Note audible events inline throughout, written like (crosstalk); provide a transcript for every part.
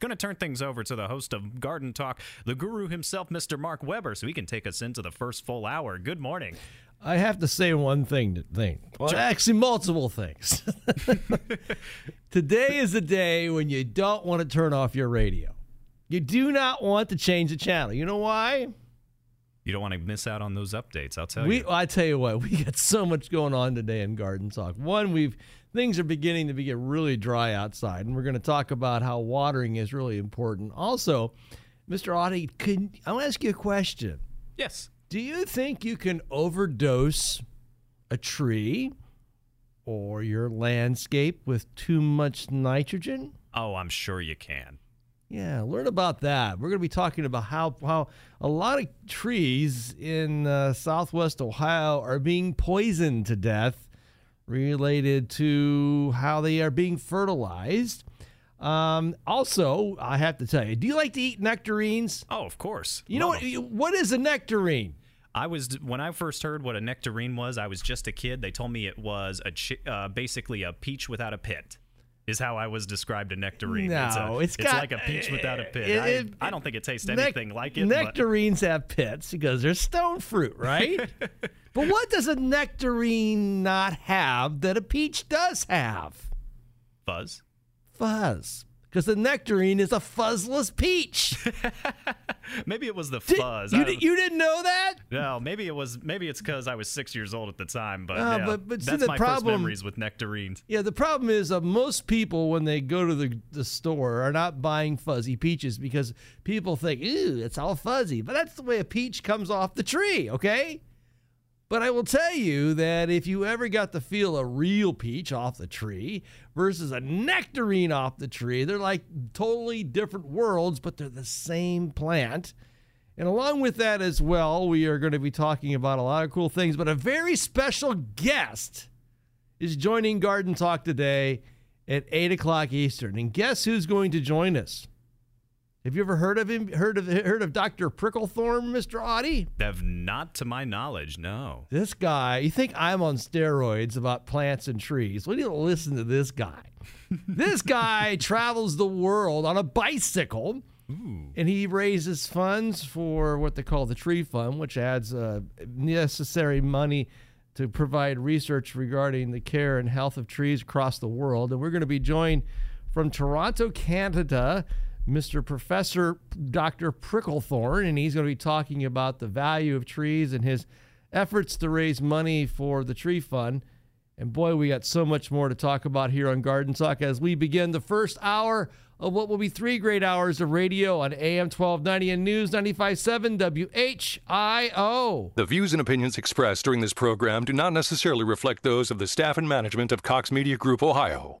Going to turn things over to the host of Garden Talk, the guru himself, Mr. Mark Weber, so he can take us into the first full hour. Good morning. I have to say one thing. To thing. Well, actually, multiple things. (laughs) Today is a day when you don't want to turn off your radio. You do not want to change the channel. You know why? You don't want to miss out on those updates. I'll tell we, you. I tell you what, we got so much going on today in Garden Talk. One, we've things are beginning to get really dry outside, and we're going to talk about how watering is really important. Also, Mr. Audie, can I want to ask you a question? Yes. Do you think you can overdose a tree or your landscape with too much nitrogen? Oh, I'm sure you can. Yeah, learn about that. We're going to be talking about how how a lot of trees in uh, Southwest Ohio are being poisoned to death, related to how they are being fertilized. Um, also, I have to tell you, do you like to eat nectarines? Oh, of course. You know Love what? 'em. What is a nectarine? I was when I first heard what a nectarine was. I was just a kid. They told me it was a chi- uh, basically a peach without a pit. Is how I was described a nectarine. it's, a, No, it's got- like a peach without a pit. it- it- I, I don't think it tastes Nec- anything like it. but- Nectarines have pits because they're stone fruit, right? (laughs) but what does a nectarine not have that a peach does have? Fuzz. Fuzz. Because the nectarine is a fuzzless peach. (laughs) Maybe it was the Did- fuzz. you, I di- don't- you didn't know that? no, maybe it was. Maybe it's because I was six years old at the time. But, Oh, yeah, but- but see, that's the my first problem- memories with nectarines. Yeah, the problem is uh, most people, when they go to the, the store, are not buying fuzzy peaches because people think, ooh, it's all fuzzy. But that's the way a peach comes off the tree, okay? But I will tell you that if you ever got to feel a real peach off the tree versus a nectarine off the tree, they're like totally different worlds, but they're the same plant. And along with that as well, we are going to be talking about a lot of cool things, but a very special guest is joining Garden Talk today at 8 o'clock Eastern. And guess who's going to join us? Have you ever heard of him? Heard of heard of Dr. Pricklethorn, Mr. Audie? Have not to my knowledge. No. This guy, you think I'm on steroids about plants and trees? We need to listen to this guy. (laughs) this guy travels the world on a bicycle. And he raises funds for what they call the Tree Fund, which adds uh, necessary money to provide research regarding the care and health of trees across the world. And we're going to be joined from Toronto, Canada, Mr. Professor Dr. Pricklethorn, and he's going to be talking about the value of trees and his efforts to raise money for the Tree Fund. And boy, we got so much more to talk about here on Garden Talk as we begin the first hour of what will be three great hours of radio on AM 1290 and News 95.7 WHIO. The views and opinions expressed during this program do not necessarily reflect those of the staff and management of Cox Media Group, Ohio.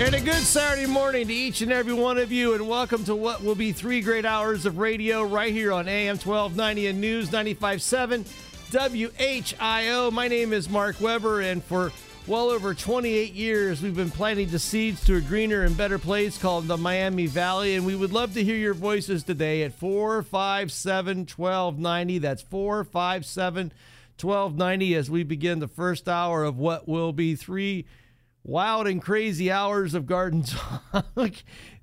And a good Saturday morning to each and every one of you, and welcome to what will be three great hours of radio right here on AM 1290 and News 95.7 WHIO. My name is Mark Weber, and for well over 28 years, we've been planting the seeds to a greener and better place called the Miami Valley, and we would love to hear your voices today at 457 1290. That's 457 1290 as we begin the first hour of what will be three wild and crazy hours of Garden (laughs) Talk.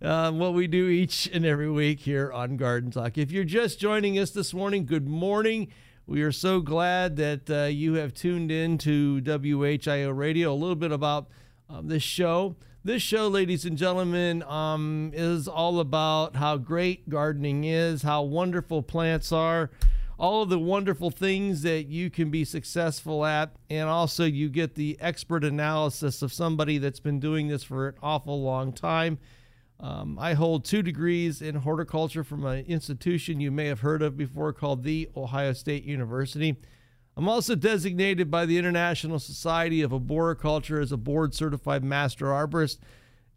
um, what we do each and every week here on Garden Talk. If you're just joining us this morning, good morning. We are so glad that uh, you have tuned in to WHIO Radio. A little bit about um, this show. This show, ladies and gentlemen, um, is all about how great gardening is, how wonderful plants are, all of the wonderful things that you can be successful at. And also, you get the expert analysis of somebody that's been doing this for an awful long time. Um, I hold two degrees in horticulture from an institution you may have heard of before called The Ohio State University. I'm also designated by the International Society of Arboriculture as a board certified master arborist.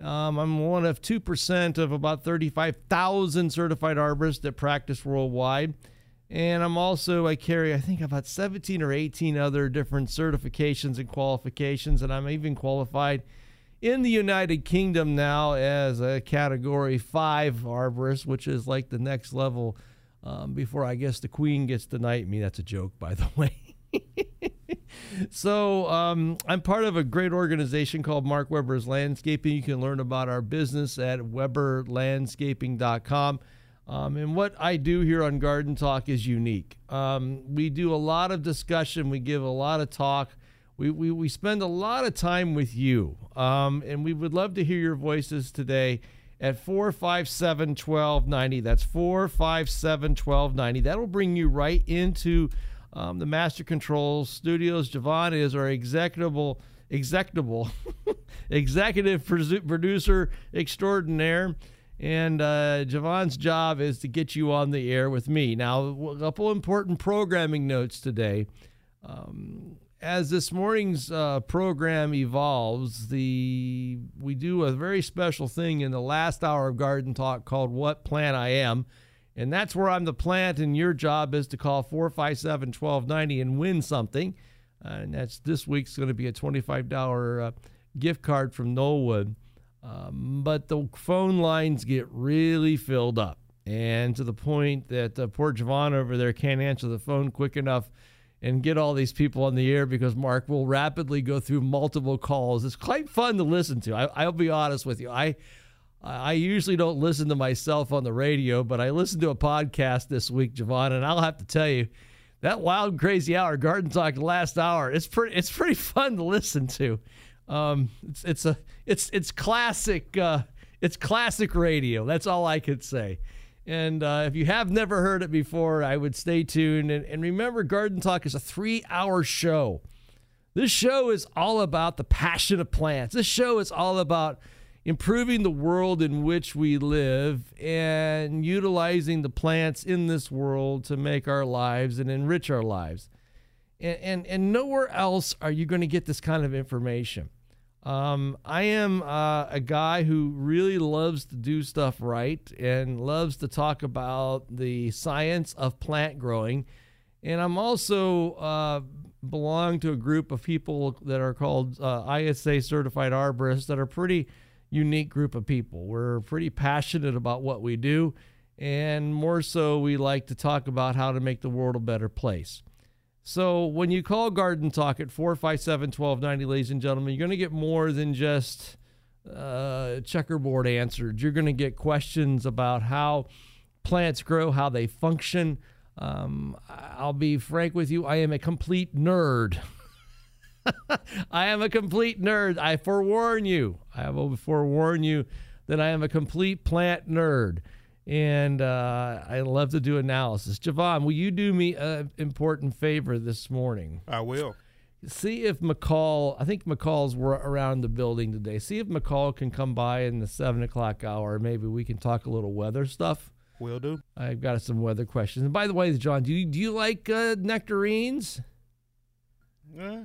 Um, I'm one of 2% of about 35,000 certified arborists that practice worldwide. And I'm also, I carry, I think, about 17 or 18 other different certifications and qualifications. And I'm even qualified in the United Kingdom now as a category five arborist, which is like the next level um, before I guess the Queen gets to knight me. That's a joke, by the (laughs) way. so um, I'm part of a great organization called Mark Weber's Landscaping. You can learn about our business at weberlandscaping.com. Um, and what I do here on Garden Talk is unique. Um, we do a lot of discussion, we give a lot of talk, we, we, we spend a lot of time with you. Um, and we would love to hear your voices today at 457 1290. That's 457 1290. That'll bring you right into um, the Master Control Studios. Javon is our executable, executable, (laughs) executive producer extraordinaire. And uh, Javon's job is to get you on the air with me. Now, a couple important programming notes today. Um, as this morning's uh, program evolves, the we do a very special thing in the last hour of Garden Talk called "What Plant I Am," and that's where I'm the plant, and your job is to call 457-1290 and win something. Uh, and that's this week's going to be a $25 uh, gift card from Knollwood. Um, but the phone lines get really filled up, and to the point that uh, poor Javon over there can't answer the phone quick enough and get all these people on the air because Mark will rapidly go through multiple calls. It's quite fun to listen to. I, will be honest with you. I I usually don't listen to myself on the radio, but I listened to a podcast this week, Javon, and I'll have to tell you that wild crazy hour, Garden Talk last hour. It's pretty it's pretty fun to listen to. Um, it's it's a it's it's classic uh, it's classic radio. That's all I could say. And uh, if you have never heard it before, I would stay tuned. And, and remember, Garden Talk is a three hour show. This show is all about the passion of plants. This show is all about improving the world in which we live and utilizing the plants in this world to make our lives and enrich our lives. And, and, and nowhere else are you going to get this kind of information. Um, I am uh, a guy who really loves to do stuff right and loves to talk about the science of plant growing. And I'm also uh, belong to a group of people that are called uh, ISA certified arborists that are pretty unique group of people. We're pretty passionate about what we do, and more so, we like to talk about how to make the world a better place. So when you call Garden Talk at 457 1290, ladies and gentlemen, you're going to get more than just uh, checkerboard answered. You're going to get questions about how plants grow, how they function. Um, I'll be frank with you, I am a complete nerd. (laughs) I am a complete nerd. I forewarn you. I will forewarn you that I am a complete plant nerd and uh, I love to do analysis. Javon, will you do me an important favor this morning? I will. See if McCall, I think McCall's were around the building today. See if McCall can come by in the seven o'clock hour. Maybe we can talk a little weather stuff. Will do. I've got some weather questions. And by the way, John, do you, do you like uh, nectarines? Uh,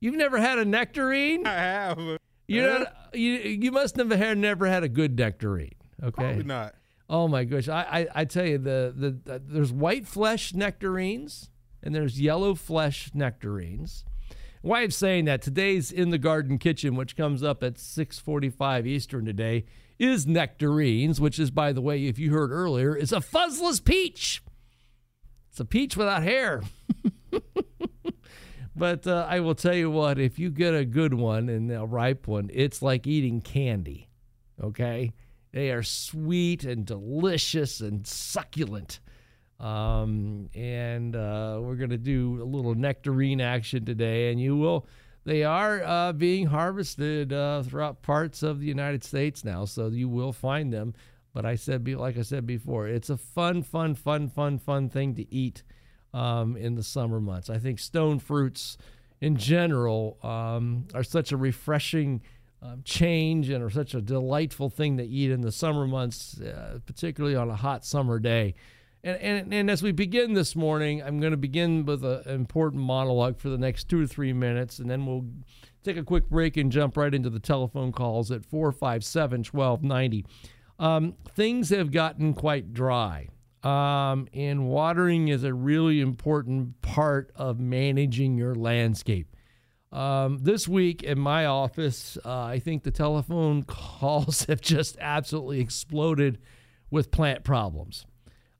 You've never had a nectarine? I have. You know, you you must have never had a good nectarine. Okay. Probably not. Oh my gosh! I, I, I tell you, the, the, the there's white flesh nectarines and there's yellow flesh nectarines. Why I'm saying that today's in the garden kitchen, which comes up at 6:45 Eastern today, is nectarines, which is, by the way, if you heard earlier, is a fuzzless peach. It's a peach without hair. (laughs) but uh, I will tell you what, if you get a good one and a ripe one, it's like eating candy. Okay they are sweet and delicious and succulent. Um, and uh, we're going to do a little nectarine action today, and you will. They are uh, being harvested uh, throughout parts of the United States now, so you will find them. But I said, like I said before, it's a fun, fun, fun, fun, fun thing to eat um, in the summer months. I think stone fruits in general um, are such a refreshing um, change and are such a delightful thing to eat in the summer months, uh, particularly on a hot summer day. And, and, and as we begin this morning, I'm going to begin with an important monologue for the next two or three minutes, and then we'll take a quick break and jump right into the telephone calls at 457 1290. Um, things have gotten quite dry. Um, and watering is a really important part of managing your landscape. Um, this week in my office, uh, I think the telephone (laughs) calls have just absolutely exploded with plant problems.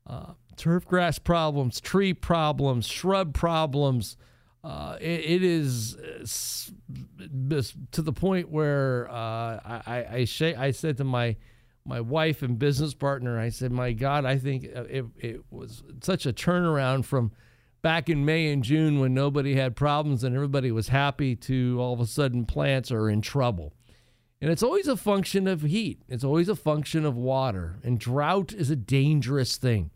Uh, turf grass problems, tree problems, shrub problems. Uh, it, it is uh, to the point where uh, I, I, sh- I said to my my wife and business partner, I said, "My God, I think it, it was such a turnaround from back in May and June when nobody had problems and everybody was happy to all of a sudden plants are in trouble." And it's always a function of heat. It's always a function of water. And drought is a dangerous thing.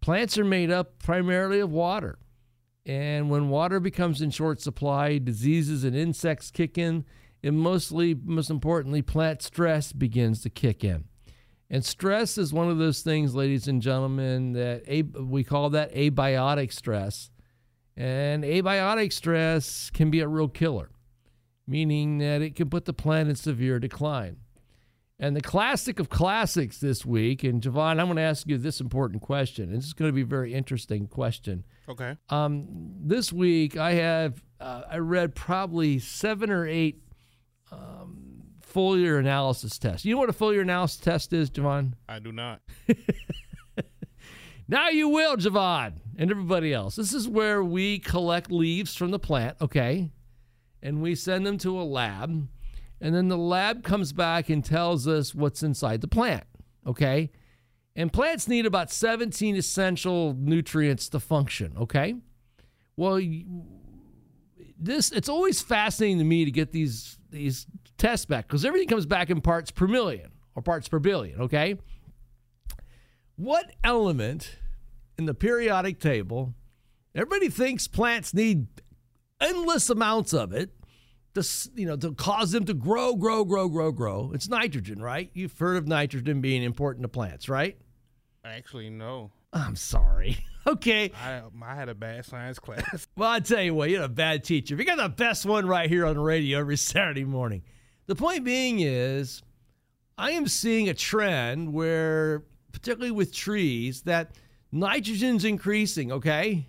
Plants are made up primarily of water. And when water becomes in short supply, diseases and insects kick in, and mostly, most importantly, plant stress begins to kick in. And stress is one of those things, ladies and gentlemen, that a, we call that abiotic stress. And abiotic stress can be a real killer, meaning that it can put the plant in severe decline. And the classic of classics this week, and Javon, I'm going to ask you this important question. This is going to be a very interesting question. Okay. Um, this week, I have uh, I read probably seven or eight um, foliar analysis test. You know what a foliar analysis test is, Javon? I do not. (laughs) now you will, Javon, and everybody else. This is where we collect leaves from the plant, okay, and we send them to a lab and then the lab comes back and tells us what's inside the plant, okay? And plants need about 17 essential nutrients to function, okay? Well, this it's always fascinating to me to get these these tests back because everything comes back in parts per million or parts per billion, okay? What element in the periodic table everybody thinks plants need endless amounts of it to, you know, to cause them to grow, grow, grow, grow, grow. It's nitrogen, right? You've heard of nitrogen being important to plants, right? Actually, no. I'm sorry. (laughs) Okay. I, I had a bad science class. (laughs) Well, I tell you what, you're a bad teacher. We got the best one right here on the radio every Saturday morning. The point being is, I am seeing a trend where, particularly with trees, that nitrogen's increasing, okay?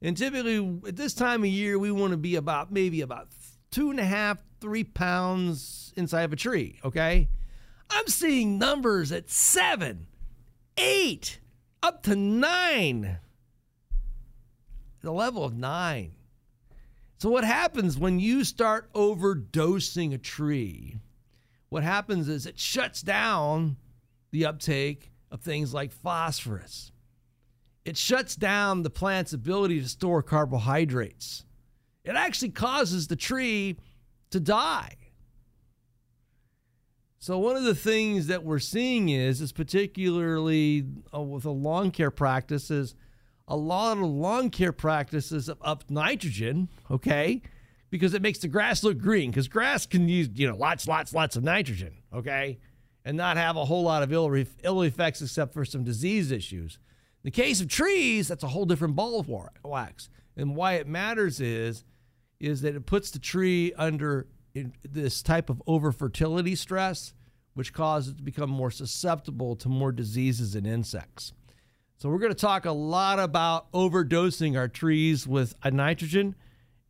And typically at this time of year, we want to be about maybe about two and a half, three pounds inside of a tree, okay? I'm seeing numbers at seven, eight, up to nine. The level of nine. So, what happens when you start overdosing a tree? What happens is it shuts down the uptake of things like phosphorus. It shuts down the plant's ability to store carbohydrates it actually causes the tree to die. So one of the things that we're seeing is, is particularly uh, with a lawn care practices, a lot of lawn care practices of up nitrogen, okay, because it makes the grass look green. Because grass can use you know lots, lots, lots of nitrogen, okay, and not have a whole lot of ill, ill effects except for some disease issues. In the case of trees, that's a whole different ball of wax. And why it matters is is that it puts the tree under this type of overfertility stress, which causes it to become more susceptible to more diseases and insects. So we're going to talk a lot about overdosing our trees with nitrogen,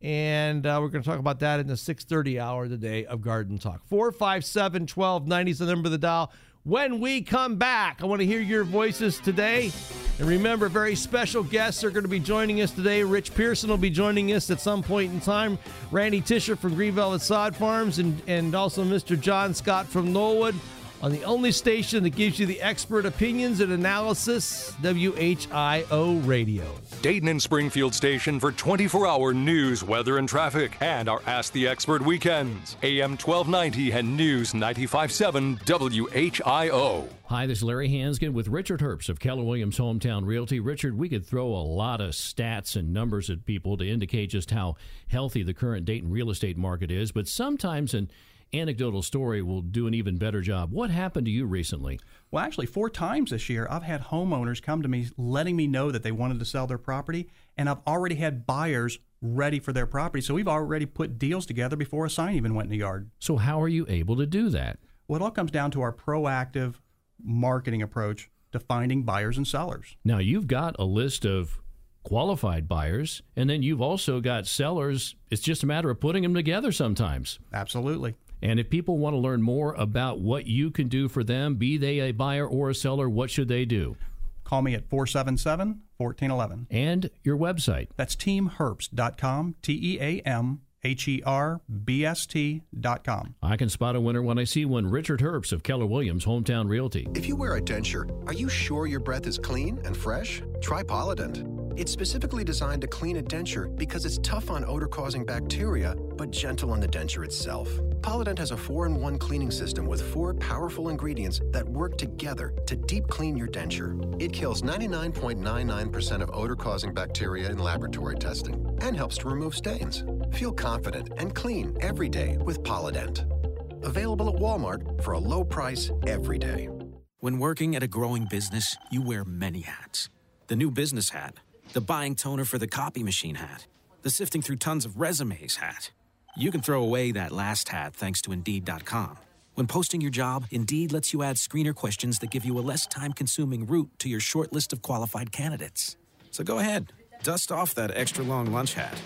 and uh, we're going to talk about that in the 6:30 hour of the day of Garden Talk. 457 1290 is the number of the dial when we come back. I want to hear your voices today. And remember, very special guests are going to be joining us today. Rich Pearson will be joining us at some point in time. Randy Tisher from Greenville Sod Farms, and, and also Mr. John Scott from Knollwood on the only station that gives you the expert opinions and analysis, WHIO Radio. Dayton and Springfield station for 24 hour news, weather, and traffic, and our Ask the Expert weekends. AM 1290 and News 957 WHIO. Hi, this is Larry Hansgen with Richard Herbst of Keller Williams Hometown Realty. Richard, we could throw a lot of stats and numbers at people to indicate just how healthy the current Dayton real estate market is, but sometimes, and anecdotal story will do an even better job. What happened to you recently? Well, actually, four times this year, I've had homeowners come to me letting me know that they wanted to sell their property, and I've already had buyers ready for their property. So we've already put deals together before a sign even went in the yard. So, how are you able to do that? Well, it all comes down to our proactive marketing approach to finding buyers and sellers. Now, you've got a list of qualified buyers, and then you've also got sellers. It's just a matter of putting them together sometimes. Absolutely. And if people want to learn more about what you can do for them, be they a buyer or a seller, what should they do? Call me at 477 1411. And your website. That's teamherbst.com, T E A M H E R B S T dot com. I can spot a winner when I see one. Richard Herbst of Keller Williams Hometown Realty. If you wear a denture, are you sure your breath is clean and fresh? Try Polident. It's specifically designed to clean a denture because it's tough on odor causing bacteria, but gentle on the denture itself. Polident has a 4 in 1 cleaning system with four powerful ingredients that work together to deep clean your denture. It kills 99.99% of odor causing bacteria in laboratory testing and helps to remove stains. Feel confident and clean every day with Polident. Available at Walmart for a low price every day. When working at a growing business, you wear many hats. The new business hat, the buying toner for the copy machine hat, the sifting through tons of resumes hat. You can throw away that last hat thanks to Indeed.com. When posting your job, Indeed lets you add screener questions that give you a less time consuming route to your short list of qualified candidates. So go ahead, dust off that extra long lunch hat.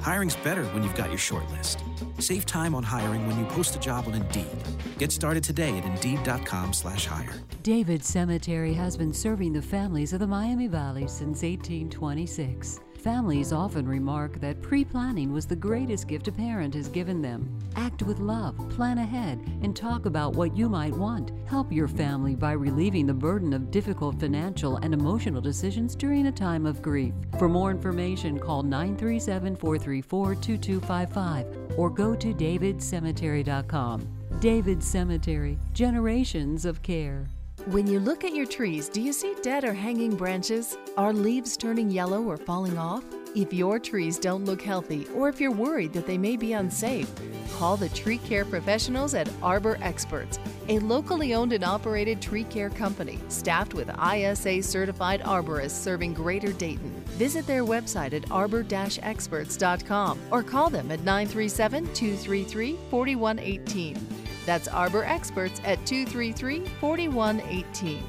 Hiring's better when you've got your short list. Save time on hiring when you post a job on Indeed. Get started today at Indeed.com slash hire. David Cemetery has been serving the families of the Miami Valley since 1826. Families often remark that pre planning was the greatest gift a parent has given them. Act with love, plan ahead, and talk about what you might want. Help your family by relieving the burden of difficult financial and emotional decisions during a time of grief. For more information, call 937 434 2255 or go to davidcemetery.com. David Cemetery, generations of care. When you look at your trees, do you see dead or hanging branches? Are leaves turning yellow or falling off? If your trees don't look healthy or if you're worried that they may be unsafe, call the tree care professionals at Arbor Experts, a locally owned and operated tree care company staffed with ISA certified arborists serving Greater Dayton. Visit their website at arbor-experts.com or call them at 937 233 4118. That's Arbor Experts at 233 4118.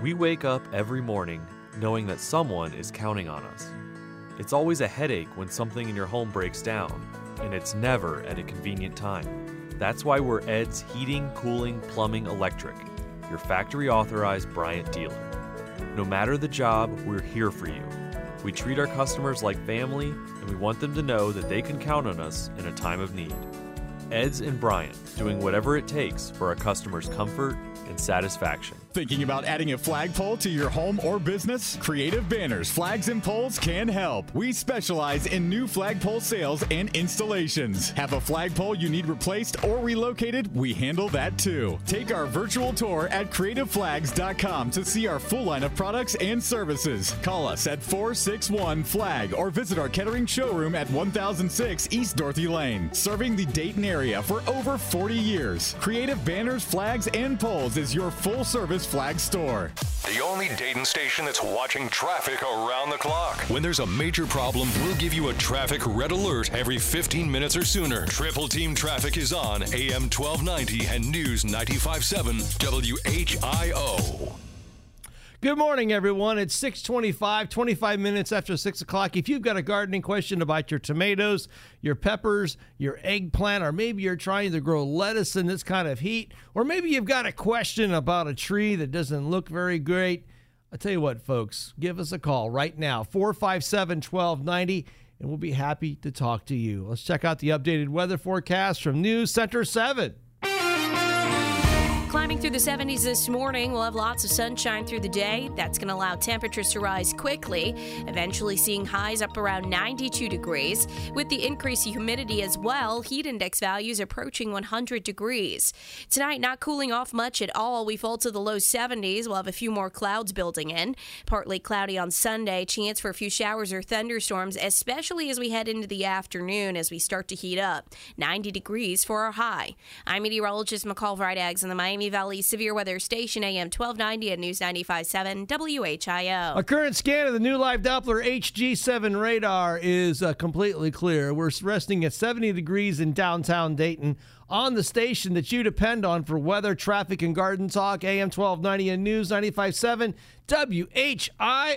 We wake up every morning knowing that someone is counting on us. It's always a headache when something in your home breaks down, and it's never at a convenient time. That's why we're Ed's Heating, Cooling, Plumbing, Electric, your factory authorized Bryant dealer. No matter the job, we're here for you. We treat our customers like family, and we want them to know that they can count on us in a time of need. Ed's and Bryant, doing whatever it takes for our customers' comfort and satisfaction. Thinking about adding a flagpole to your home or business? Creative Banners, Flags, and Poles can help. We specialize in new flagpole sales and installations. Have a flagpole you need replaced or relocated? We handle that too. Take our virtual tour at creativeflags.com to see our full line of products and services. Call us at 461 Flag or visit our Kettering showroom at 1006 East Dorothy Lane, serving the Dayton area for over 40 years. Creative Banners, Flags, and Poles is your full service flag store. The only Dayton station that's watching traffic around the clock. When there's a major problem, we'll give you a traffic red alert every 15 minutes or sooner. Triple Team Traffic is on AM 1290 and News 957 WHIO. Good morning, everyone. It's 625, 25 minutes after 6 o'clock. If you've got a gardening question about your tomatoes, your peppers, your eggplant, or maybe you're trying to grow lettuce in this kind of heat, or maybe you've got a question about a tree that doesn't look very great, I tell you what, folks, give us a call right now, 457 1290, and we'll be happy to talk to you. Let's check out the updated weather forecast from News Center 7. Climbing through the 70s this morning. We'll have lots of sunshine through the day. That's going to allow temperatures to rise quickly, eventually seeing highs up around 92 degrees. With the increased humidity as well, heat index values approaching 100 degrees. Tonight, not cooling off much at all. We fall to the low 70s. We'll have a few more clouds building in. Partly cloudy on Sunday, chance for a few showers or thunderstorms, especially as we head into the afternoon as we start to heat up. 90 degrees for our high. I'm meteorologist McCall Vrydags in the Miami Valley Severe Weather Station, AM 1290 and News 95.7 WHIO. A current scan of the new live Doppler HG7 radar is uh, completely clear. We're resting at 70 degrees in downtown Dayton on the station that you depend on for weather, traffic, and garden talk. AM 1290 and News 95.7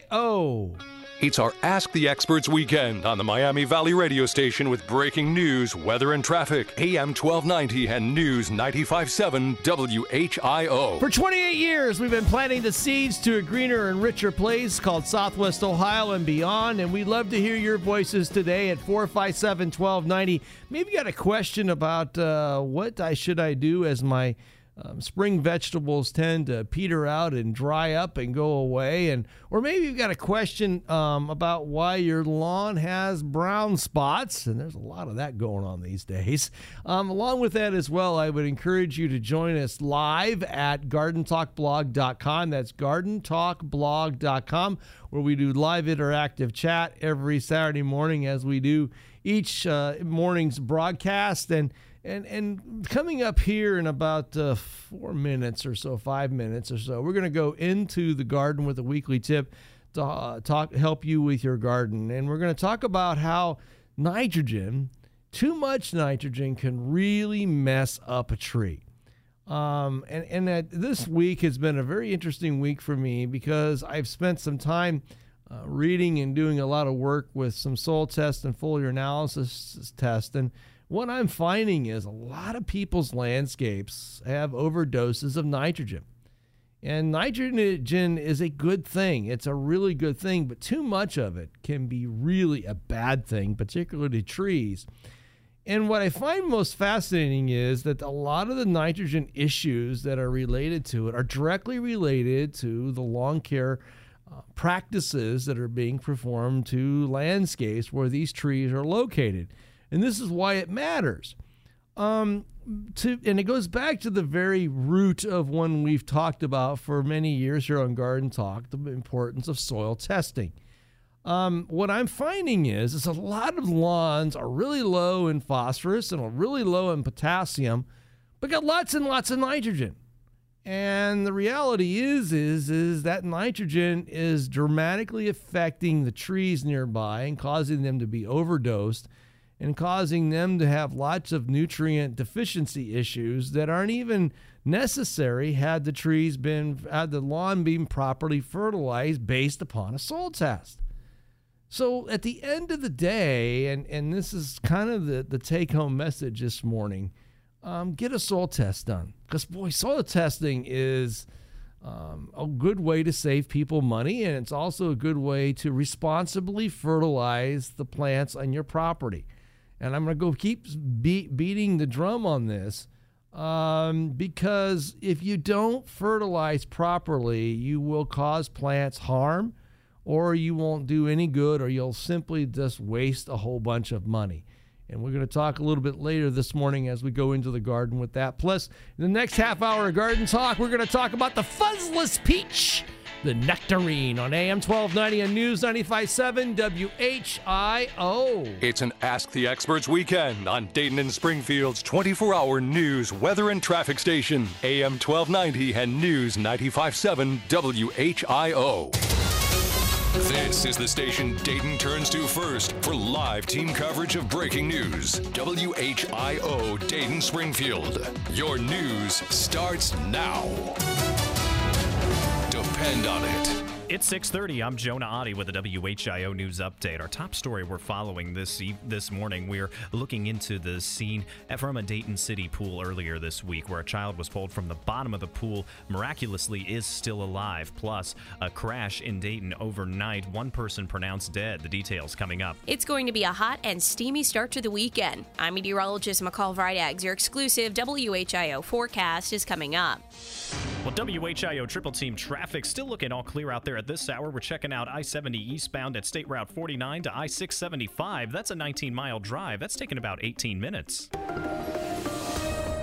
WHIO. It's our Ask the Experts weekend on the Miami Valley radio station with breaking news, weather, and traffic. AM 1290 and News 95.7 WHIO. For 28 years, we've been planting the seeds to a greener and richer place called Southwest Ohio and beyond. And we'd love to hear your voices today at 457 1290. Maybe you got a question about uh, what I should I do as my um, spring vegetables tend to peter out and dry up and go away. And or maybe you've got a question um, about why your lawn has brown spots and there's a lot of that going on these days. Um, along with that as well i would encourage you to join us live at gardentalkblog.com that's gardentalkblog.com where we do live interactive chat every saturday morning as we do each uh, morning's broadcast. And and and coming up here in about uh, four minutes or so, five minutes or so, we're going to go into the garden with a weekly tip to uh, talk help you with your garden, and we're going to talk about how nitrogen, too much nitrogen, can really mess up a tree. Um, and and this week has been a very interesting week for me because I've spent some time. Uh, reading and doing a lot of work with some soil test and foliar analysis test and what I'm finding is a lot of people's landscapes have overdoses of nitrogen. And nitrogen is a good thing. It's a really good thing, but too much of it can be really a bad thing, particularly to trees. And what I find most fascinating is that a lot of the nitrogen issues that are related to it are directly related to the lawn care uh, practices that are being performed to landscapes where these trees are located and this is why it matters. Um, to and it goes back to the very root of one we've talked about for many years here on Garden Talk, the importance of soil testing. Um, what I'm finding is, is a lot of lawns are really low in phosphorus and are really low in potassium, but got lots and lots of nitrogen. And the reality is, is, is that nitrogen is dramatically affecting the trees nearby and causing them to be overdosed and causing them to have lots of nutrient deficiency issues that aren't even necessary had the trees been had the lawn been properly fertilized based upon a soil test. So at the end of the day, and, and this is kind of the, the take home message this morning, um, get a soil test done. Because, boy, soil testing is um, a good way to save people money, and it's also a good way to responsibly fertilize the plants on your property and I'm going to go keep beat, beating the drum on this um, because if you don't fertilize properly, you will cause plants harm or you won't do any good or you'll simply just waste a whole bunch of money. And we're going to talk a little bit later this morning as we go into the garden with that. Plus, in the next half hour of Garden Talk, we're going to talk about the fuzzless peach the Nectarine on AM 1290 and News 95.7 WHIO. It's an Ask the Experts weekend on Dayton and Springfield's 24 hour news, weather, and traffic station. AM 1290 and News 95.7 WHIO. This is the station Dayton turns to first for live team coverage of breaking news. WHIO Dayton Springfield. Your news starts now. Depend on it. It's 6:30. I'm Jonah Adi with a WHIO news update. Our top story we're following this e- this morning. We're looking into the scene from a Dayton City pool earlier this week, where a child was pulled from the bottom of the pool, miraculously is still alive. Plus, a crash in Dayton overnight. One person pronounced dead. The details coming up. It's going to be a hot and steamy start to the weekend. I'm meteorologist McCall Vrydags. Your exclusive WHIO forecast is coming up. Well, WHIO triple team traffic still looking all clear out there at this hour. We're checking out I 70 eastbound at State Route 49 to I 675. That's a 19 mile drive. That's taking about 18 minutes.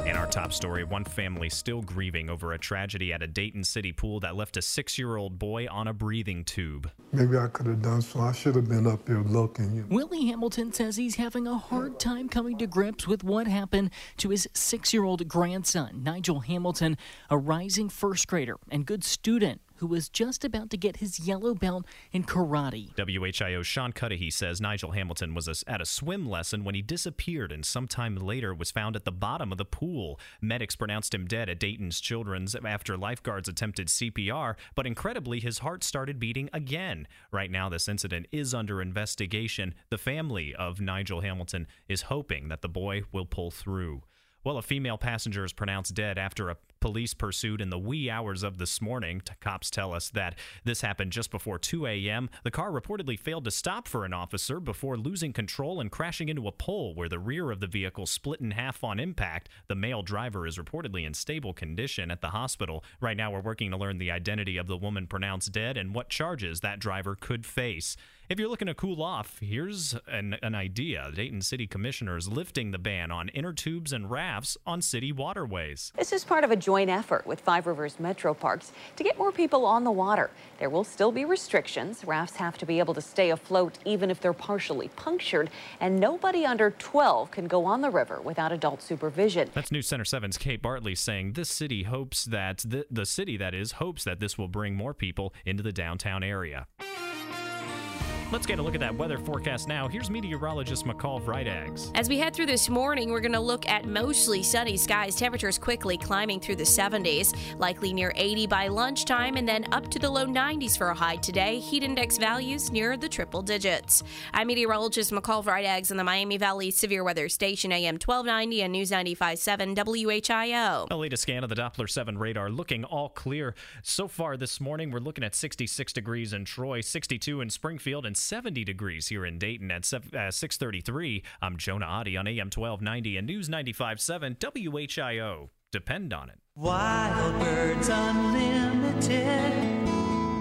In our top story, one family still grieving over a tragedy at a Dayton City pool that left a six year old boy on a breathing tube. Maybe I could have done so. I should have been up here looking. You know. Willie Hamilton says he's having a hard time coming to grips with what happened to his six year old grandson, Nigel Hamilton, a rising first grader and good student who was just about to get his yellow belt in karate. WHIO Sean Cudahy says Nigel Hamilton was at a swim lesson when he disappeared and sometime later was found at the bottom of the pool. Medics pronounced him dead at Dayton's Children's after lifeguards attempted CPR, but incredibly, his heart started beating again. Right now, this incident is under investigation. The family of Nigel Hamilton is hoping that the boy will pull through. Well, a female passenger is pronounced dead after a police pursued in the wee hours of this morning. Cops tell us that this happened just before 2 a.m. The car reportedly failed to stop for an officer before losing control and crashing into a pole where the rear of the vehicle split in half on impact. The male driver is reportedly in stable condition at the hospital. Right now, we're working to learn the identity of the woman pronounced dead and what charges that driver could face. If you're looking to cool off, here's an, an idea. Dayton City Commissioners lifting the ban on inner tubes and rafts on city waterways. This is part of a joint effort with Five Rivers Metro Parks to get more people on the water. There will still be restrictions. Rafts have to be able to stay afloat even if they're partially punctured, and nobody under 12 can go on the river without adult supervision. That's News Center 7's Kate Bartley saying this city hopes that the, the city that is hopes that this will bring more people into the downtown area. Let's get a look at that weather forecast now. Here's meteorologist McCall Vrydags. As we head through this morning, we're going to look at mostly sunny skies. Temperatures quickly climbing through the 70s, likely near 80 by lunchtime, and then up to the low 90s for a high today. Heat index values near the triple digits. I'm meteorologist McCall Vrydags on the Miami Valley Severe Weather Station, AM 1290 and News 95.7 WHIO. A latest scan of the Doppler 7 radar looking all clear. So far this morning, we're looking at 66 degrees in Troy, 62 in Springfield, and 70 degrees here in Dayton at uh, 633. I'm Jonah Adi on AM 1290 and News 95.7 WHIO. Depend on it. Wild Birds Unlimited.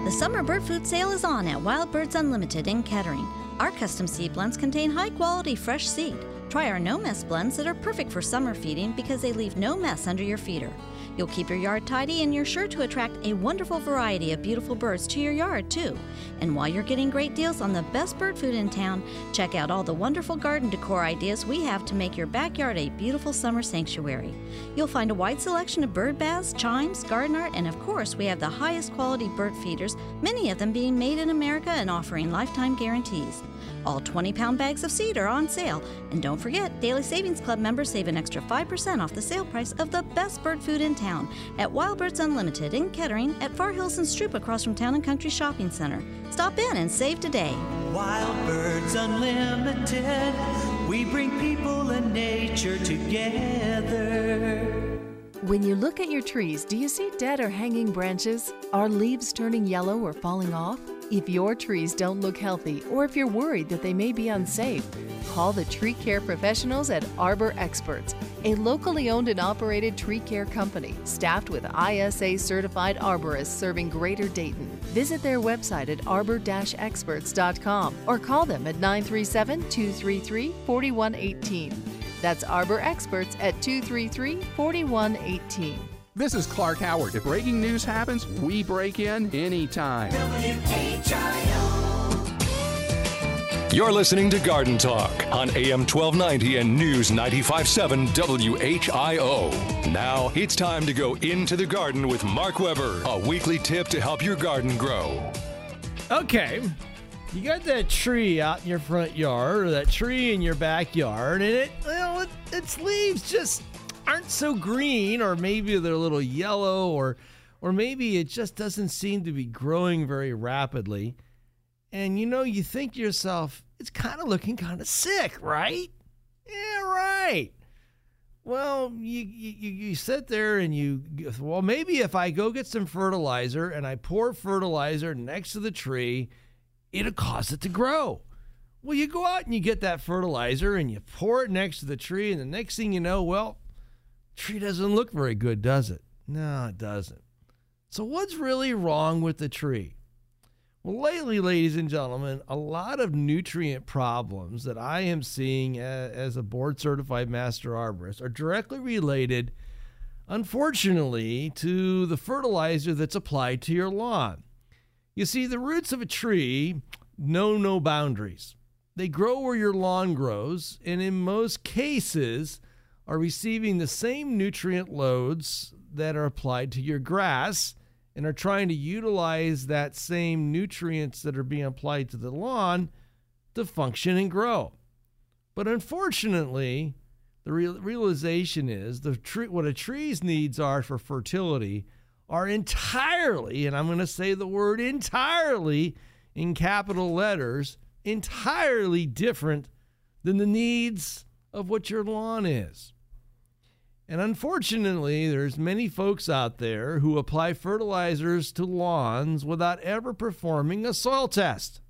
The summer bird food sale is on at Wild Birds Unlimited in Kettering. Our custom seed blends contain high quality fresh seed. Try our no mess blends that are perfect for summer feeding because they leave no mess under your feeder. You'll keep your yard tidy and you're sure to attract a wonderful variety of beautiful birds to your yard, too. And while you're getting great deals on the best bird food in town, check out all the wonderful garden decor ideas we have to make your backyard a beautiful summer sanctuary. You'll find a wide selection of bird baths, chimes, garden art, and of course, we have the highest quality bird feeders, many of them being made in America and offering lifetime guarantees. All 20 pound bags of seed are on sale. And don't forget, Daily Savings Club members save an extra 5% off the sale price of the best bird food in town at Wild Birds Unlimited in Kettering at Far Hills and Stroop across from Town and Country Shopping Center. Stop in and save today. Wild Birds Unlimited. We bring people and nature together. When you look at your trees, do you see dead or hanging branches? Are leaves turning yellow or falling off? If your trees don't look healthy or if you're worried that they may be unsafe, call the tree care professionals at Arbor Experts, a locally owned and operated tree care company staffed with ISA certified arborists serving Greater Dayton. Visit their website at arbor-experts.com or call them at 937 233 4118. That's Arbor Experts at 233 4118. This is Clark Howard. If breaking news happens, we break in anytime. You're listening to Garden Talk on AM 1290 and News 95.7 WHIO. Now it's time to go into the garden with Mark Weber, a weekly tip to help your garden grow. Okay. You got that tree out in your front yard or that tree in your backyard, and it, you know, it, its leaves just aren't so green, or maybe they're a little yellow, or or maybe it just doesn't seem to be growing very rapidly. And you know, you think to yourself, it's kind of looking kind of sick, right? Yeah, right. Well, you, you you sit there and you well maybe if I go get some fertilizer and I pour fertilizer next to the tree, it'll cause it to grow. Well, you go out and you get that fertilizer and you pour it next to the tree, and the next thing you know, well, tree doesn't look very good, does it? No, it doesn't. So what's really wrong with the tree? Well, lately, ladies and gentlemen, a lot of nutrient problems that I am seeing as a board certified master arborist are directly related, unfortunately, to the fertilizer that's applied to your lawn. You see, the roots of a tree know no boundaries. They grow where your lawn grows, and in most cases, are receiving the same nutrient loads that are applied to your grass and are trying to utilize that same nutrients that are being applied to the lawn to function and grow. But unfortunately, the real, realization is the tree, what a tree's needs are for fertility are entirely, and I'm going to say the word entirely in capital letters, entirely different than the needs of what your lawn is. And unfortunately, there's many folks out there who apply fertilizers to lawns without ever performing a soil test.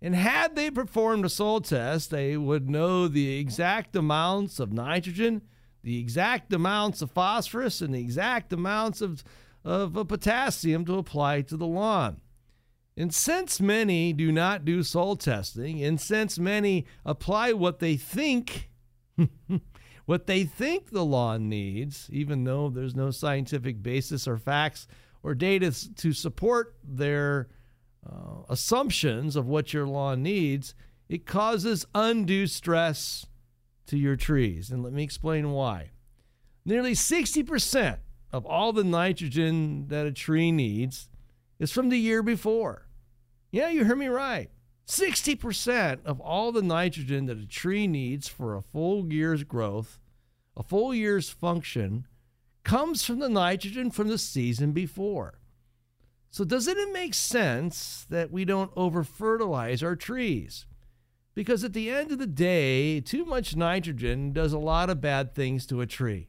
And had they performed a soil test, they would know the exact amounts of nitrogen, the exact amounts of phosphorus, and the exact amounts of, of uh, potassium to apply to the lawn. And since many do not do soil testing, and since many apply what they think (laughs) what they think the lawn needs, even though there's no scientific basis or facts or data to support their uh, assumptions of what your lawn needs, it causes undue stress to your trees. And let me explain why. Nearly 60% of all the nitrogen that a tree needs is from the year before. Yeah, you heard me right. 60% of all the nitrogen that a tree needs for a full year's growth, a full year's function, comes from the nitrogen from the season before. So, doesn't it make sense that we don't over fertilize our trees? Because at the end of the day, too much nitrogen does a lot of bad things to a tree.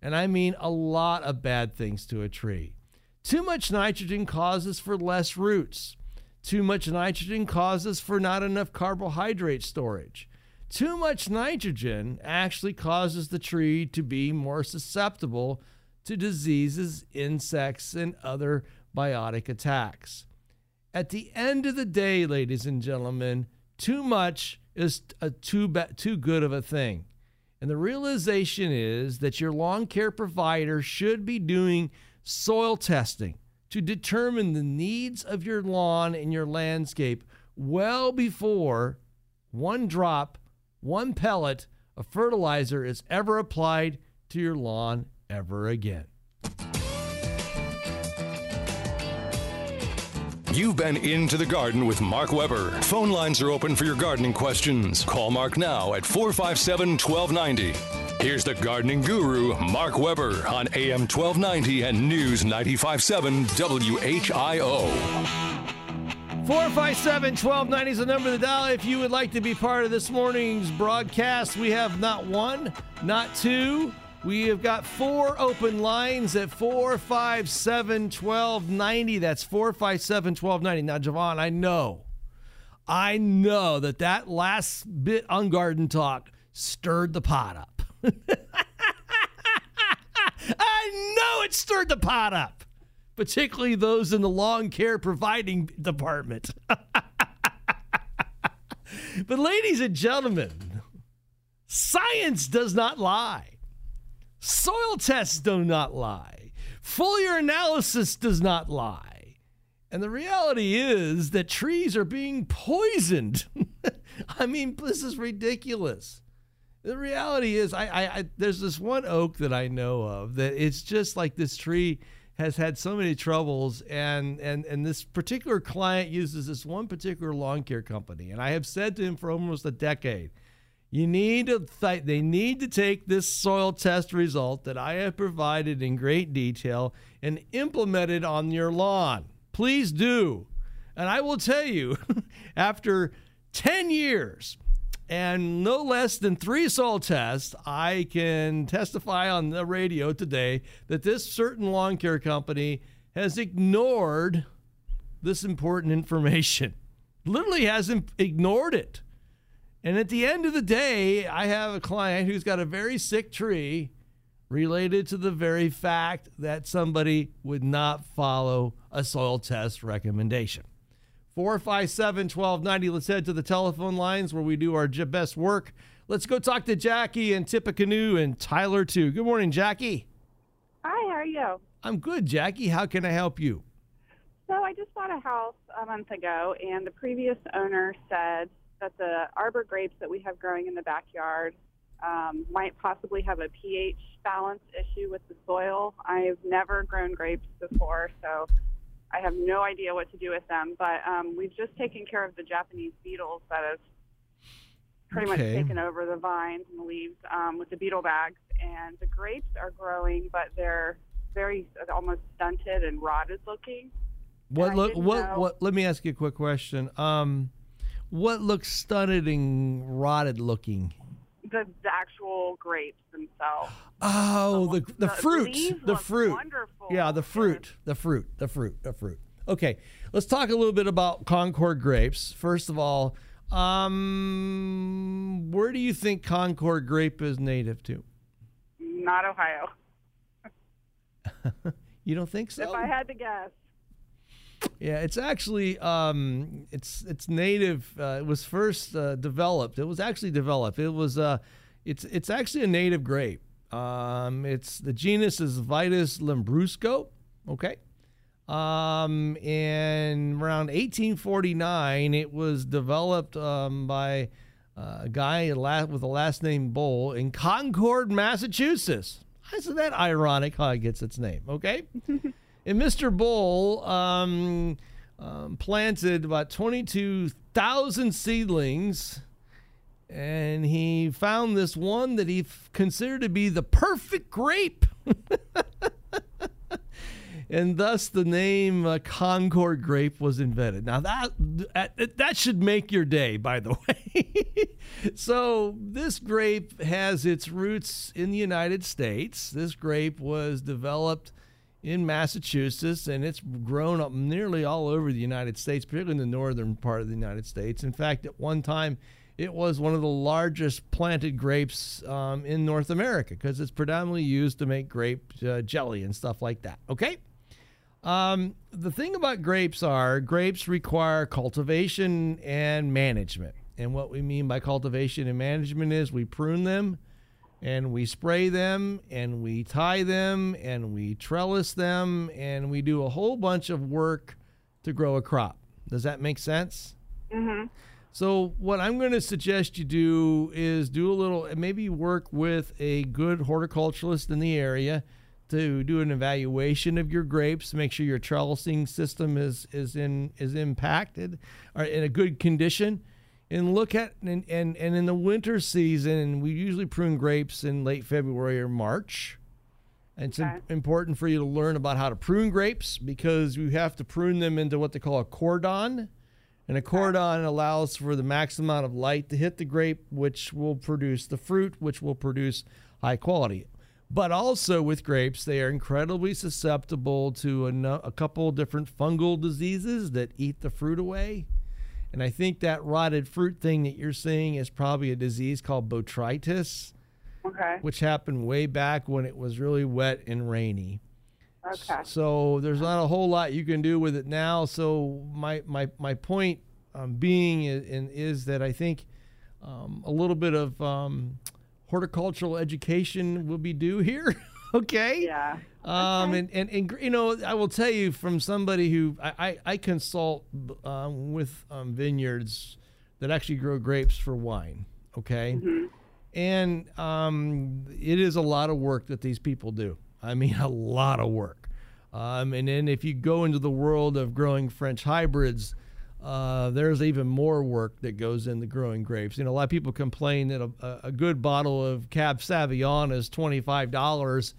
And I mean a lot of bad things to a tree. Too much nitrogen causes for less roots. Too much nitrogen causes for not enough carbohydrate storage. Too much nitrogen actually causes the tree to be more susceptible to diseases, insects, and other biotic attacks. At the end of the day, ladies and gentlemen, too much is a too ba- too good of a thing. And the realization is that your lawn care provider should be doing soil testing to determine the needs of your lawn and your landscape well before one drop, one pellet of fertilizer is ever applied to your lawn ever again. You've been into the garden with Mark Weber. Phone lines are open for your gardening questions. Call Mark now at 457 1290. Here's the gardening guru, Mark Weber, on AM 1290 and News 957 WHIO. 457 1290 is the number of the dial if you would like to be part of this morning's broadcast. We have not one, not two. We have got four open lines at 457 1290. That's 457 1290. Now, Javon, I know, I know that that last bit on garden talk stirred the pot up. (laughs) I know it stirred the pot up, particularly those in the lawn care providing department. (laughs) but, ladies and gentlemen, science does not lie. Soil tests do not lie. Foliar analysis does not lie. And the reality is that trees are being poisoned. (laughs) I mean, this is ridiculous the reality is, I, I, I, there's this one oak that I know of that it's just like this tree has had so many troubles, and and and this particular client uses this one particular lawn care company, and I have said to him for almost a decade, You need to th- they need to take this soil test result that I have provided in great detail and implement it on your lawn. Please do. And I will tell you, (laughs) after 10 years and no less than three soil tests, I can testify on the radio today that this certain lawn care company has ignored this important information. (laughs) Literally hasn't ignored it. And at the end of the day, I have a client who's got a very sick tree related to the very fact that somebody would not follow a soil test recommendation. 457 1290. Let's head to the telephone lines where we do our best work. Let's go talk to Jackie and Tippecanoe and Tyler, too. Good morning, Jackie. Hi, how are you? I'm good, Jackie. How can I help you? So I just bought a house a month ago, and the previous owner said that the arbor grapes that we have growing in the backyard um, might possibly have a pH balance issue with the soil. I've never grown grapes before, so I have no idea what to do with them. But um, we've just taken care of the Japanese beetles that have pretty Okay. much taken over the vines and the leaves um, with the beetle bags. And the grapes are growing, but they're very almost stunted and rotted looking. What look what know- what let me ask you a quick question. Um what looks stunted and rotted looking? The, the actual grapes themselves. Oh, the the, the fruit, the fruit. wonderful. Yeah, the fruit, the fruit, the fruit, the fruit. Okay, let's talk a little bit about Concord grapes. First of all, um, where do you think Concord grape is native to? Not Ohio. (laughs) You don't think so? If I had to guess. Yeah, it's actually um, it's it's native. Uh, it was first uh, developed. It was actually developed. It was uh, it's it's actually a native grape. Um, it's the genus is Vitis labrusca. Okay. Um, and around 1849, it was developed um, by uh, a guy with the last name Bull in Concord, Massachusetts. Isn't that ironic how it gets its name? Okay. (laughs) And Mr. Bull um, um, planted about 22,000 seedlings, and he found this one that he considered to be the perfect grape. (laughs) and thus the name uh, Concord grape was invented. Now that that should make your day, by the (laughs) way. so this grape has its roots in the United States. This grape was developed in Massachusetts, and it's grown up nearly all over the United States, particularly in the northern part of the United States. In fact, at one time, it was one of the largest planted grapes um, in North America because it's predominantly used to make grape uh, jelly and stuff like that. Okay. Um, the thing about grapes are grapes require cultivation and management. And what we mean by cultivation and management is we prune them and we spray them and we tie them and we trellis them and we do a whole bunch of work to grow a crop. Does that make sense? Mm-hmm. So what I'm going to suggest you do is do a little maybe work with a good horticulturalist in the area to do an evaluation of your grapes, make sure your trellising system is is in is impacted or in a good condition and look at and, and and in the winter season we usually prune grapes in late February or March. And It's im- important for you to learn about how to prune grapes because you have to prune them into what they call a cordon. And a cordon allows for the maximum amount of light to hit the grape, which will produce the fruit, which will produce high quality. But also with grapes, they are incredibly susceptible to a, no- a couple different fungal diseases that eat the fruit away. And I think that rotted fruit thing that you're seeing is probably a disease called botrytis, Okay. which happened way back when it was really wet and rainy. Okay. So there's not a whole lot you can do with it now. So my my my point um, being is, is that I think um, a little bit of um, horticultural education will be due here. (laughs) (laughs) okay. Yeah. Um, and, and, and, you know, I will tell you from somebody who I, I, I consult um, with um, vineyards that actually grow grapes for wine. Okay. And um, it is a lot of work that these people do. I mean, (laughs) a lot of work. Um, and then if you go into the world of growing French hybrids, uh, there's even more work that goes into growing grapes. You know, a lot of people complain that a, a good bottle of Cab Sauvignon is twenty five dollars.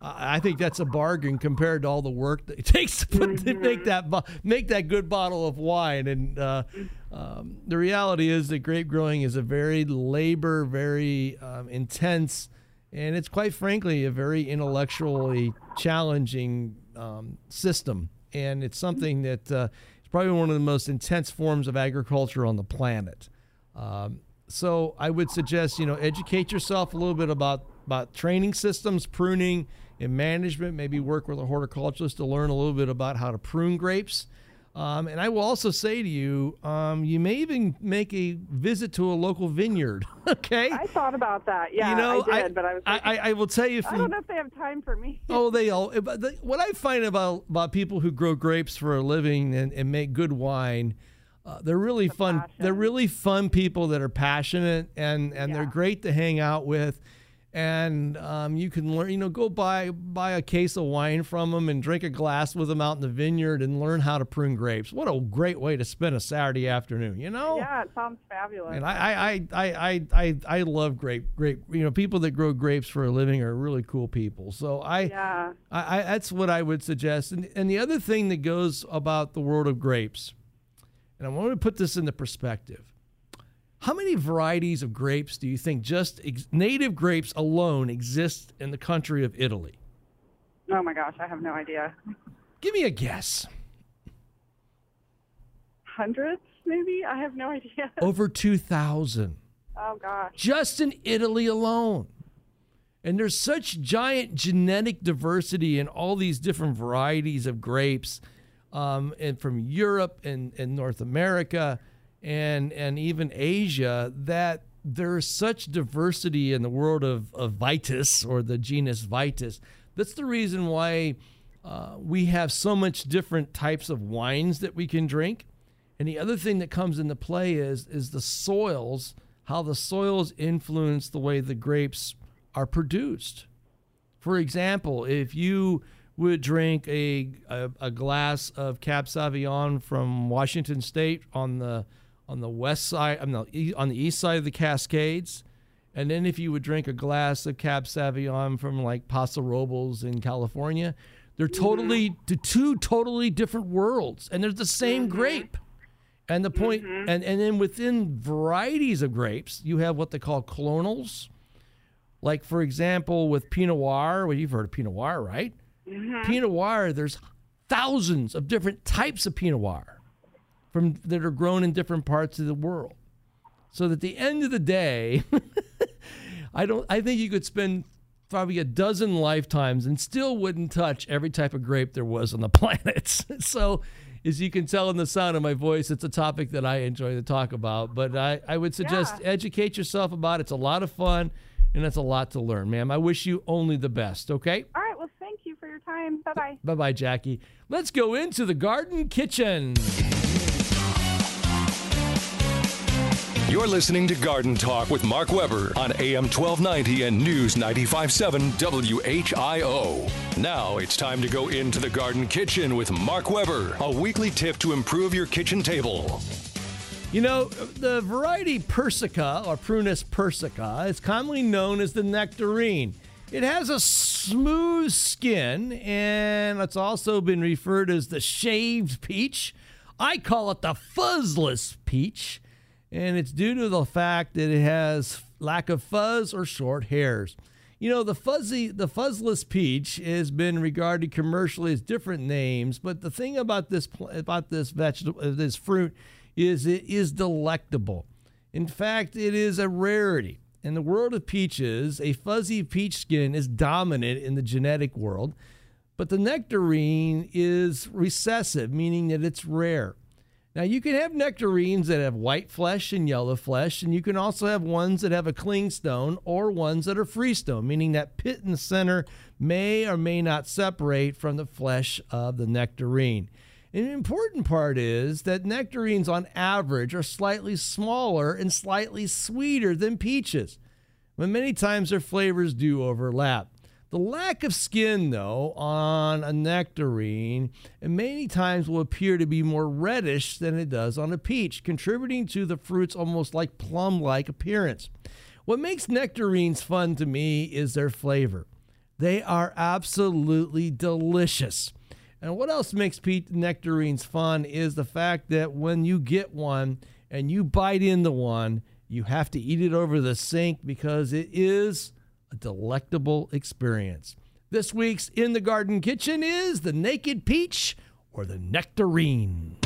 I think that's a bargain compared to all the work that it (laughs) takes to, put, to make that make that good bottle of wine. And uh, um, the reality is that grape growing is a very labor, very um, intense, and it's quite frankly a very intellectually challenging um, system. And it's something that uh, it's probably one of the most intense forms of agriculture on the planet. Um, so I would suggest you know educate yourself a little bit about about training systems, pruning, and management. Maybe work with a horticulturist to learn a little bit about how to prune grapes. Um, and I will also say to you, um, you may even make a visit to a local vineyard. (laughs) okay. I thought about that. Yeah, You know, I I- did, but I was. I, I, I will tell you I don't know if they have time for me. Oh, (laughs) they all. But the, what I find about about people who grow grapes for a living and, and make good wine, uh, they're really fun. They're really fun people that are passionate and and they're great to hang out with. And um, you can learn, you know, go buy buy a case of wine from them and drink a glass with them out in the vineyard and learn how to prune grapes. What a great way to spend a Saturday afternoon, you know? Yeah, it sounds fabulous. And I, I, I, I, I, I love grape, grape. You know, people that grow grapes for a living are really cool people. So I, Yeah. I, I that's what I would suggest. And, and the other thing that goes about the world of grapes, and I want to put this into perspective. How many varieties of grapes do you think just ex- native grapes alone exist in the country of Italy? Oh my gosh, I have no idea. Give me a guess. Hundreds, maybe? I have no idea. (laughs) Over 2,000. Oh gosh. just in Italy alone. And there's such giant genetic diversity in all these different varieties of grapes, um, and from Europe and, and North America and and even Asia that there's such diversity in the world of, of Vitis or the genus Vitis. That's the reason why uh, we have so much different types of wines that we can drink. And the other thing that comes into play is is the soils, how the soils influence the way the grapes are produced. For example, if you would drink a, a, a glass of Cab Sauvignon from Washington State on the on the west side, on the, on the east side of the Cascades, and then if you would drink a glass of Cab Sauvignon from like Paso Robles in California, they're totally mm-hmm. to two totally different worlds, and they're the same mm-hmm. grape. And the point, mm-hmm. and, and then within varieties of grapes, you have what they call clonals. Like, for example, with Pinot Noir, well, you've heard of Pinot Noir, right? Pinot Noir, there's thousands of different types of Pinot Noir from that are grown in different parts of the world. So at the end of the day, (laughs) I don't I think you could spend probably a dozen lifetimes and still wouldn't touch every type of grape there was on the (laughs) planet. (laughs) so as you can tell in the sound of my voice, it's a topic that I enjoy to talk about. But I, I would suggest educate yourself about it. It's a lot of fun and it's a lot to learn, ma'am. I wish you only the best, okay? All right, well, thank you for your time. Bye bye. Bye bye, Jackie. Let's go into the garden kitchen. You're listening to Garden Talk with Mark Weber on AM 1290 and News 95.7 WHIO. Now it's time to go into the garden kitchen with Mark Weber, a weekly tip to improve your kitchen table. You know, the variety Persica or Prunus persica is commonly known as the nectarine. It has a smooth skin and it's also been referred as the shaved peach. I call it the fuzzless peach, and it's due to the fact that it has lack of fuzz or short hairs. You know, the fuzzy, the fuzzless peach has been regarded commercially as different names, but the thing about this about this vegetable, uh, this fruit, is it is delectable. In fact, it is a rarity. In the world of peaches, a fuzzy peach skin is dominant in the genetic world, but the nectarine is recessive, meaning that it's rare. Now, you can have nectarines that have white flesh and yellow flesh, and you can also have ones that have a clingstone or ones that are freestone, meaning that pit in the center may or may not separate from the flesh of the nectarine. The important part is that nectarines, on average, are slightly smaller and slightly sweeter than peaches, but many times their flavors do overlap. The lack of skin, though, on a nectarine many times will appear to be more reddish than it does on a peach, contributing to the fruit's almost like plum like appearance. What makes nectarines fun to me is their flavor. They are absolutely delicious. And what else makes peach nectarines fun is the fact that when you get one and you bite into one, you have to eat it over the sink because it is delectable experience. This week's In the Garden Kitchen is the Naked Peach or the Nectarine.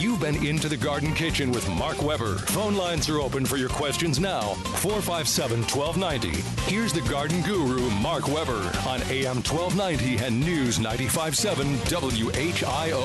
You've been into the Garden Kitchen with Mark Weber. Phone lines are open for your questions now. 457 1290. Here's the garden guru, Mark Weber, on AM 1290 and News 957 WHIO.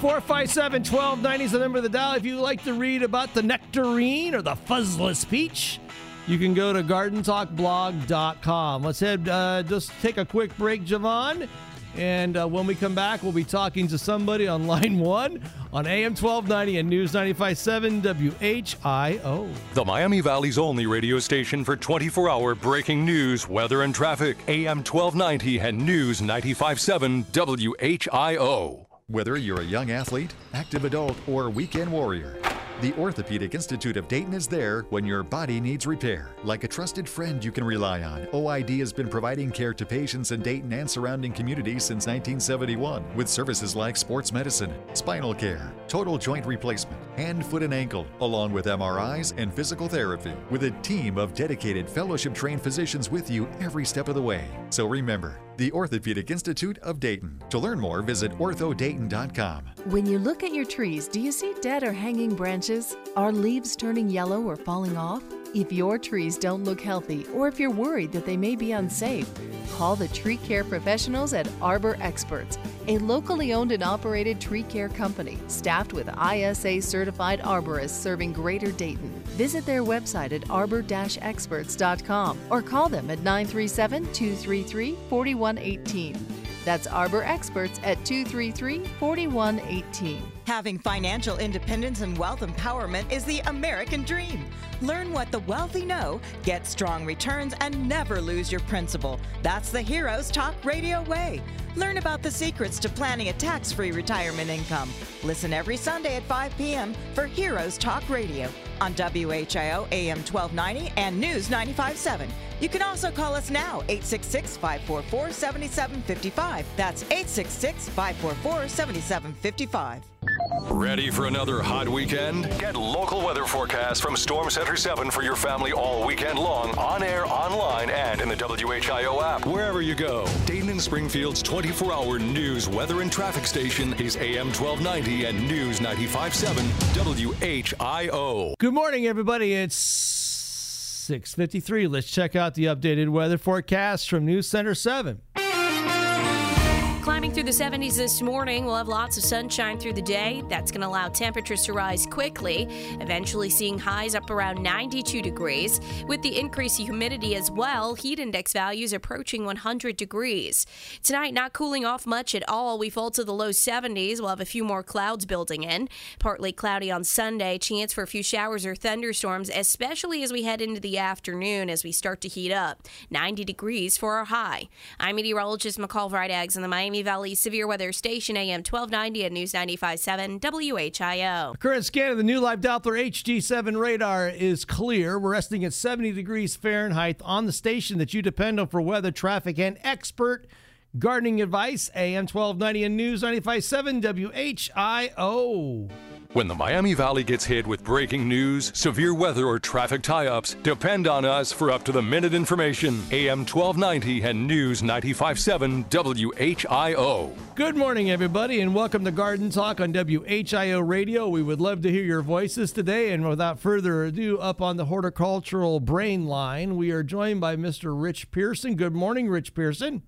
457 1290 is the number of the dial. If you like to read about the nectarine or the fuzzless peach, you can go to gardentalkblog.com. Let's head, uh, just take a quick break, Javon. And uh, when we come back, we'll be talking to somebody on (laughs) line one on AM 1290 and News 957 WHIO. The Miami Valley's only radio station for 24 hour breaking news, weather, and traffic. AM 1290 and News 957 WHIO. Whether you're a young athlete, active adult, or weekend warrior, the Orthopedic Institute of Dayton is there when your body needs repair. Like a trusted friend you can rely on, OID has been providing care to patients in Dayton and surrounding communities since 1971 with services like sports medicine, spinal care, total joint replacement, hand, foot, and ankle, along with MRIs and physical therapy, with a team of dedicated fellowship trained physicians with you every step of the way. So remember, the Orthopedic Institute of Dayton. To learn more, visit orthodayton.com. When you look at your trees, do you see dead or hanging branches? Are leaves turning yellow or falling off? If your trees don't look healthy or if you're worried that they may be unsafe, call the tree care professionals at Arbor Experts, a locally owned and operated tree care company staffed with ISA certified arborists serving Greater Dayton. Visit their website at arbor-experts.com or call them at 937 233 4118. That's Arbor Experts at 233 4118. Having financial independence and wealth empowerment is the American dream. Learn what the wealthy know, get strong returns, and never lose your principal. That's the Heroes Talk Radio way. Learn about the secrets to planning a tax free retirement income. Listen every Sunday at 5 p.m. for Heroes Talk Radio on WHIO AM 1290 and News 957. You can also call us now, 866 544 7755. That's 866 544 7755. Ready for another hot weekend? Get local weather forecasts from Storm Center 7 for your family all weekend long, on air, online, and in the WHIO app. Wherever you go, Dayton and Springfield's 24 hour news, weather, and traffic station is AM 1290 and News 957 WHIO. Good morning, everybody. It's 653. Let's check out the updated weather forecast from News Center 7. Climbing through the 70s this morning, we'll have lots of sunshine through the day. That's going to allow temperatures to rise quickly, eventually seeing highs up around 92 degrees. With the increased humidity as well, heat index values approaching 100 degrees. Tonight, not cooling off much at all. We fall to the low 70s. We'll have a few more clouds building in. Partly cloudy on Sunday, chance for a few showers or thunderstorms, especially as we head into the afternoon as we start to heat up. 90 degrees for our high. I'm meteorologist McCall Vrydaghs in the Miami Valley Severe Weather Station, AM 1290 and News 95.7 WHIO. Current scan of the new live Doppler HG7 radar is clear. We're resting at 70 degrees Fahrenheit on the station that you depend on for weather, traffic, and expert gardening advice. AM 1290 and News 95.7 WHIO. When the Miami Valley gets hit with breaking news, severe weather, or traffic tie ups, depend on us for up to the minute information. AM 1290 and News 957 WHIO. Good morning, everybody, and welcome to Garden Talk on WHIO Radio. We would love to hear your voices today. And without further ado, up on the horticultural brain line, we are joined by Mr. Rich Pearson. Good morning, Rich Pearson.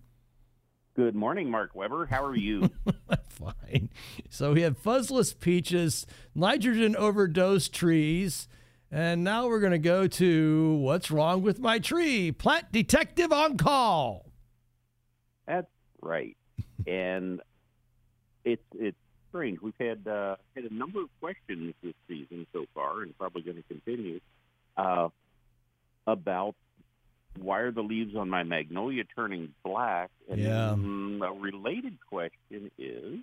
Good morning, Mark Weber. How are you? (laughs) Fine. So we have fuzzless peaches, nitrogen overdose trees, and now we're going to go to what's wrong with my tree? Plant detective on call. That's right. (laughs) and it's it's strange. We've had uh, had a number of questions this season so far, and probably going to continue uh, about why are the leaves on my magnolia turning black? And Yeah. then a related question is,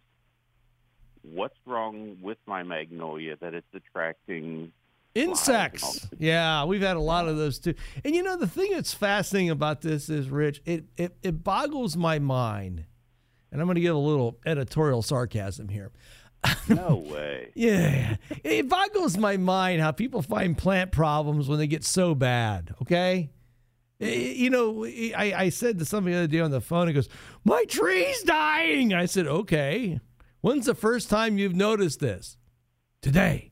what's wrong with my magnolia that it's attracting Insects. Yeah, we've had a lot of those too. And you know, the thing that's fascinating about this is, Rich, it, it, it boggles my mind. And I'm going to give a little editorial sarcasm here. No (laughs) way. Yeah. It boggles my mind how people find plant problems when they get so bad, okay? Eh, You know, I, I said to somebody the other day on the phone, he goes, My tree's dying. I said, Okay. When's the first time you've noticed this? Today.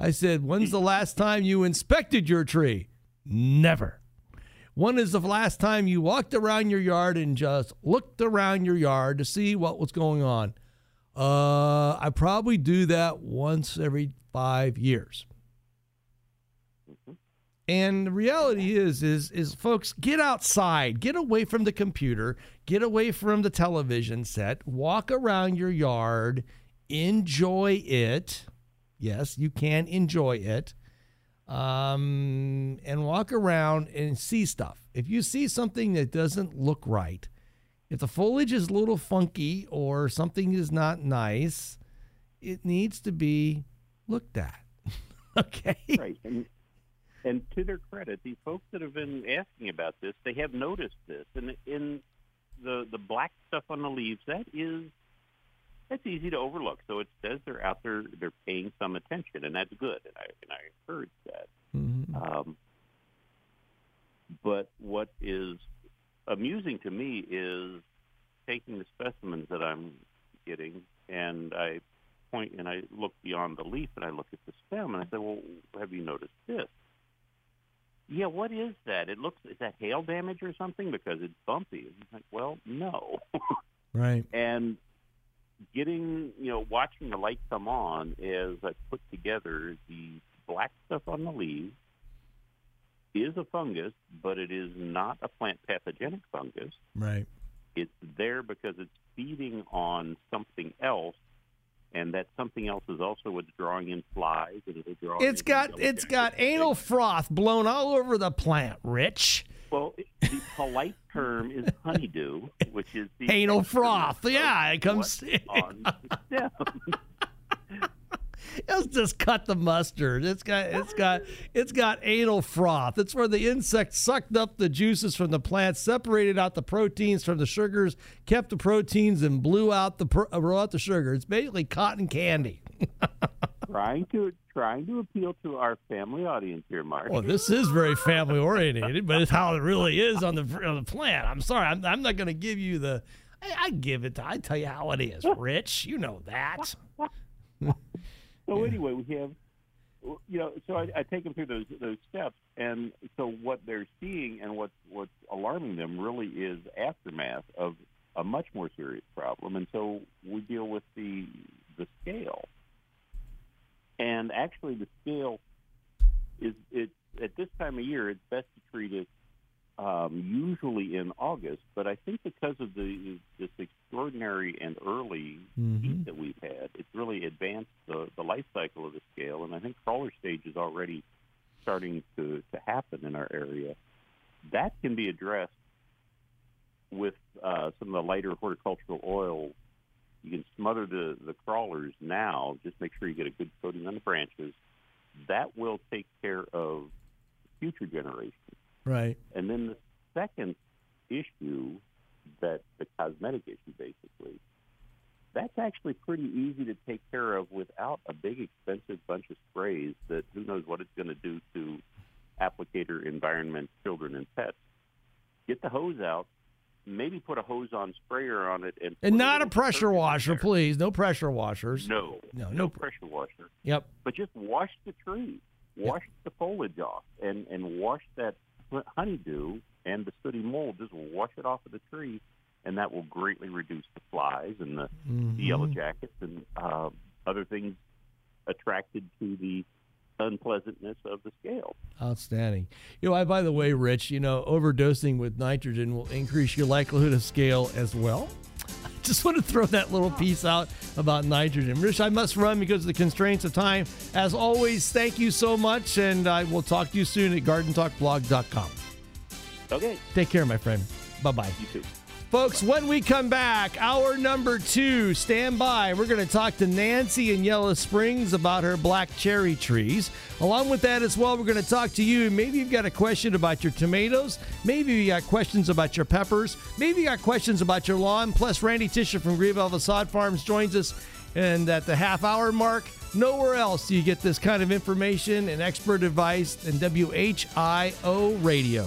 I said, When's the last time you inspected your tree? Never. When is the last time you walked around your yard and just looked around your yard to see what was going on? Uh, I probably do that once every five years. And the reality is, is, is folks, get outside, get away from the computer, get away from the television set, walk around your yard, enjoy it. Yes, you can enjoy it. Um, and walk around and see stuff. If you see something that doesn't look right, if the foliage is a little funky or something is not nice, it needs to be looked at. (laughs) okay. Right. And, and to their credit, these folks that have been asking about this, they have noticed this. And in the the black stuff on the leaves, that is that's easy to overlook. So it says they're out there, they're paying some attention, and that's good. And I and I encourage that. Um, but what is amusing to me is taking the specimens that I'm getting, and I point and I look beyond the leaf and I look at the stem, and I say, "Well, have you noticed this?" Yeah, what is that? It looks is that hail damage or something because it's bumpy. And I'm like, well, no. (laughs) Right. and getting you know watching the light come on as I put together the black stuff on the leaves is a fungus, but it is not a plant pathogenic fungus. Right. It's there because it's feeding on something else, and that something else is also what's drawing in flies, and it'll draw. It's got it's got anal froth blown all over the plant, Rich. Well, the polite term is honeydew, which is the Anal froth. Yeah, it comes. on the stem. (laughs) (laughs) (laughs) Let's just cut the mustard. It's got it's got it's got anal froth. It's where the insect sucked up the juices from the plant, separated out the proteins from the sugars, kept the proteins, and blew out the pro- uh, blew out the sugar. It's basically cotton candy. (laughs) trying to trying to appeal to our family audience here, Mark. Well, this is very family oriented, but it's how it really is on the on the plant. I'm sorry, I'm, I'm not going to give you the. I, I give it. To, I tell you how it is, Rich. You know that. (laughs) So anyway, we have, you know, so I, I take them through those those steps, and so what they're seeing and what's what's alarming them really is aftermath of a much more serious problem, and so we deal with the the scale, and actually the scale is it at this time of year it's best to treat it um, usually in August, but I think because of the this extraordinary and early heat that we've had, it's really advanced the, the life cycle of the scale, and I think crawler stage is already starting to, to happen in our area. That can be addressed with uh, some of the lighter horticultural oils. You can smother the, the crawlers now, just make sure you get a good coating on the branches. That will take care of future generations. Right. And then the second issue, that the cosmetic issue basically, that's actually pretty easy to take care of without a big expensive bunch of sprays that who knows what it's going to do to applicator environment, children, and pets. Get the hose out, maybe put a hose on sprayer on it, and, And not a little pressure washer, please. No pressure washers. No, No, no, no. pressure washer. Yep. But just wash the tree, wash the foliage off, and and wash that honeydew and the sooty mold. Just wash it off of the tree, and that will greatly reduce the flies and the, the yellow jackets and uh, other things attracted to the unpleasantness of the scale. Outstanding. You know, I, by the way, Rich, you know, overdosing with nitrogen will increase your likelihood of scale as well. Just want to throw that little piece out about nitrogen. Rich, I must run because of the constraints of time. As always, thank you so much, and I will talk to you soon at gardentalkblog.com. Okay. Take care, my friend. Bye bye. You too. Folks, when we come back, hour number two, stand by. We're going to talk to Nancy in Yellow Springs about her black cherry trees. Along with that, as well, we're going to talk to you. Maybe you've got a question about your tomatoes. Maybe you got questions about your peppers. Maybe you got questions about your lawn. Plus, Randy Tisher from Greenville Facade Farms joins us. And at the half hour mark, nowhere else do you get this kind of information and expert advice than WHIO Radio.